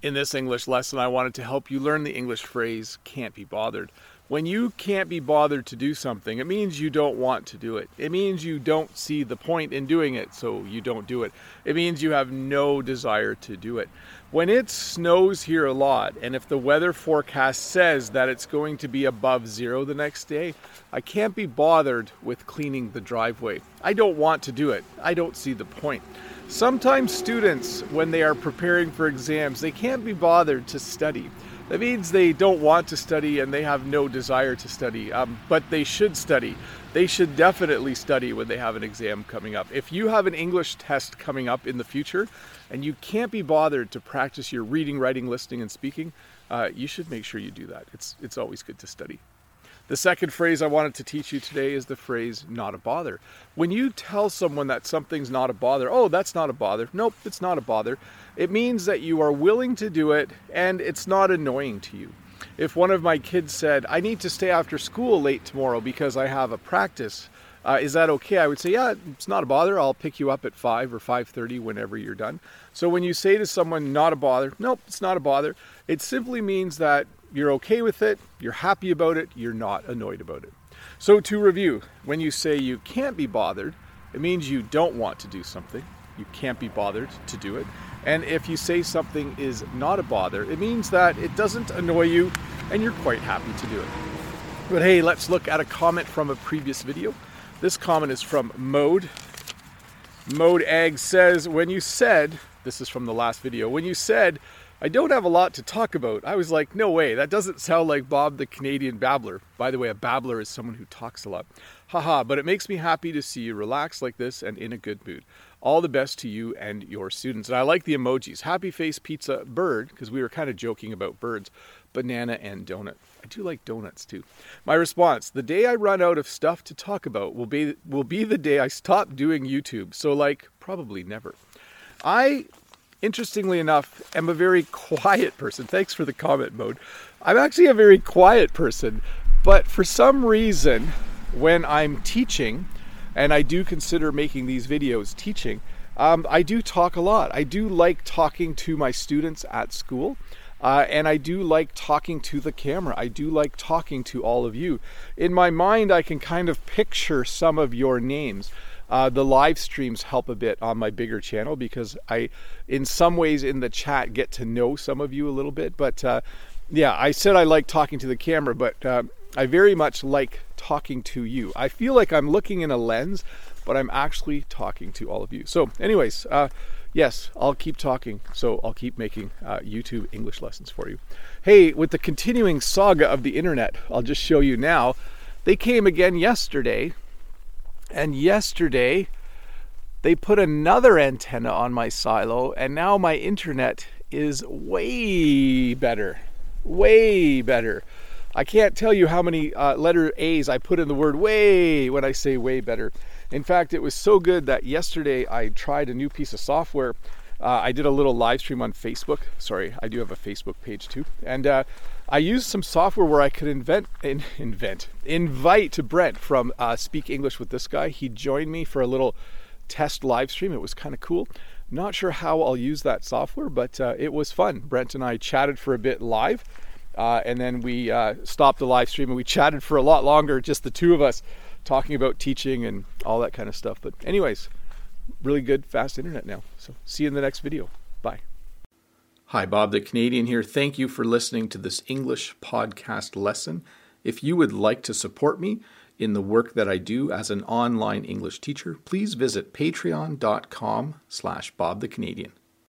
In this English lesson, I wanted to help you learn the English phrase can't be bothered. When you can't be bothered to do something, it means you don't want to do it. It means you don't see the point in doing it, so you don't do it. It means you have no desire to do it. When it snows here a lot, and if the weather forecast says that it's going to be above zero the next day, I can't be bothered with cleaning the driveway. I don't want to do it. I don't see the point. Sometimes students, when they are preparing for exams, they can't be bothered to study. That means they don't want to study and they have no desire to study, um, but they should study. They should definitely study when they have an exam coming up. If you have an English test coming up in the future and you can't be bothered to practice your reading, writing, listening, and speaking, uh, you should make sure you do that. It's, it's always good to study. The second phrase I wanted to teach you today is the phrase not a bother. When you tell someone that something's not a bother, oh, that's not a bother. Nope, it's not a bother. It means that you are willing to do it and it's not annoying to you. If one of my kids said, I need to stay after school late tomorrow because I have a practice, uh, is that okay? I would say, yeah, it's not a bother. I'll pick you up at 5 or 5.30 whenever you're done. So when you say to someone, not a bother, nope, it's not a bother, it simply means that you're okay with it, you're happy about it, you're not annoyed about it. So, to review, when you say you can't be bothered, it means you don't want to do something, you can't be bothered to do it. And if you say something is not a bother, it means that it doesn't annoy you and you're quite happy to do it. But hey, let's look at a comment from a previous video. This comment is from Mode. Mode Egg says, When you said, this is from the last video, when you said, I don't have a lot to talk about. I was like, no way, that doesn't sound like Bob the Canadian babbler. By the way, a babbler is someone who talks a lot. Haha, but it makes me happy to see you relaxed like this and in a good mood. All the best to you and your students. And I like the emojis happy face, pizza, bird, because we were kind of joking about birds, banana, and donut. I do like donuts too. My response the day I run out of stuff to talk about will be, will be the day I stop doing YouTube. So, like, probably never. I interestingly enough, am a very quiet person. Thanks for the comment mode. I'm actually a very quiet person, but for some reason, when I'm teaching, and I do consider making these videos teaching, um, I do talk a lot. I do like talking to my students at school. Uh, and I do like talking to the camera. I do like talking to all of you. In my mind, I can kind of picture some of your names. Uh, the live streams help a bit on my bigger channel because I, in some ways, in the chat, get to know some of you a little bit. But uh, yeah, I said I like talking to the camera, but uh, I very much like talking to you. I feel like I'm looking in a lens, but I'm actually talking to all of you. So, anyways, uh, yes, I'll keep talking. So, I'll keep making uh, YouTube English lessons for you. Hey, with the continuing saga of the internet, I'll just show you now. They came again yesterday and yesterday, they put another antenna on my silo, and now my internet is way better. Way better. I can't tell you how many uh, letter A's I put in the word way when I say way better. In fact, it was so good that yesterday I tried a new piece of software. Uh, I did a little live stream on Facebook. Sorry, I do have a Facebook page too. And uh, I used some software where I could invent, in, invent, invite Brent from uh, Speak English with this guy. He joined me for a little test live stream. It was kind of cool. Not sure how I'll use that software, but uh, it was fun. Brent and I chatted for a bit live, uh, and then we uh, stopped the live stream and we chatted for a lot longer, just the two of us talking about teaching and all that kind of stuff. But, anyways, really good, fast internet now. So, see you in the next video. Bye. Hi, Bob the Canadian here. Thank you for listening to this English podcast lesson. If you would like to support me in the work that I do as an online English teacher, please visit patreon.com slash Bob the Canadian.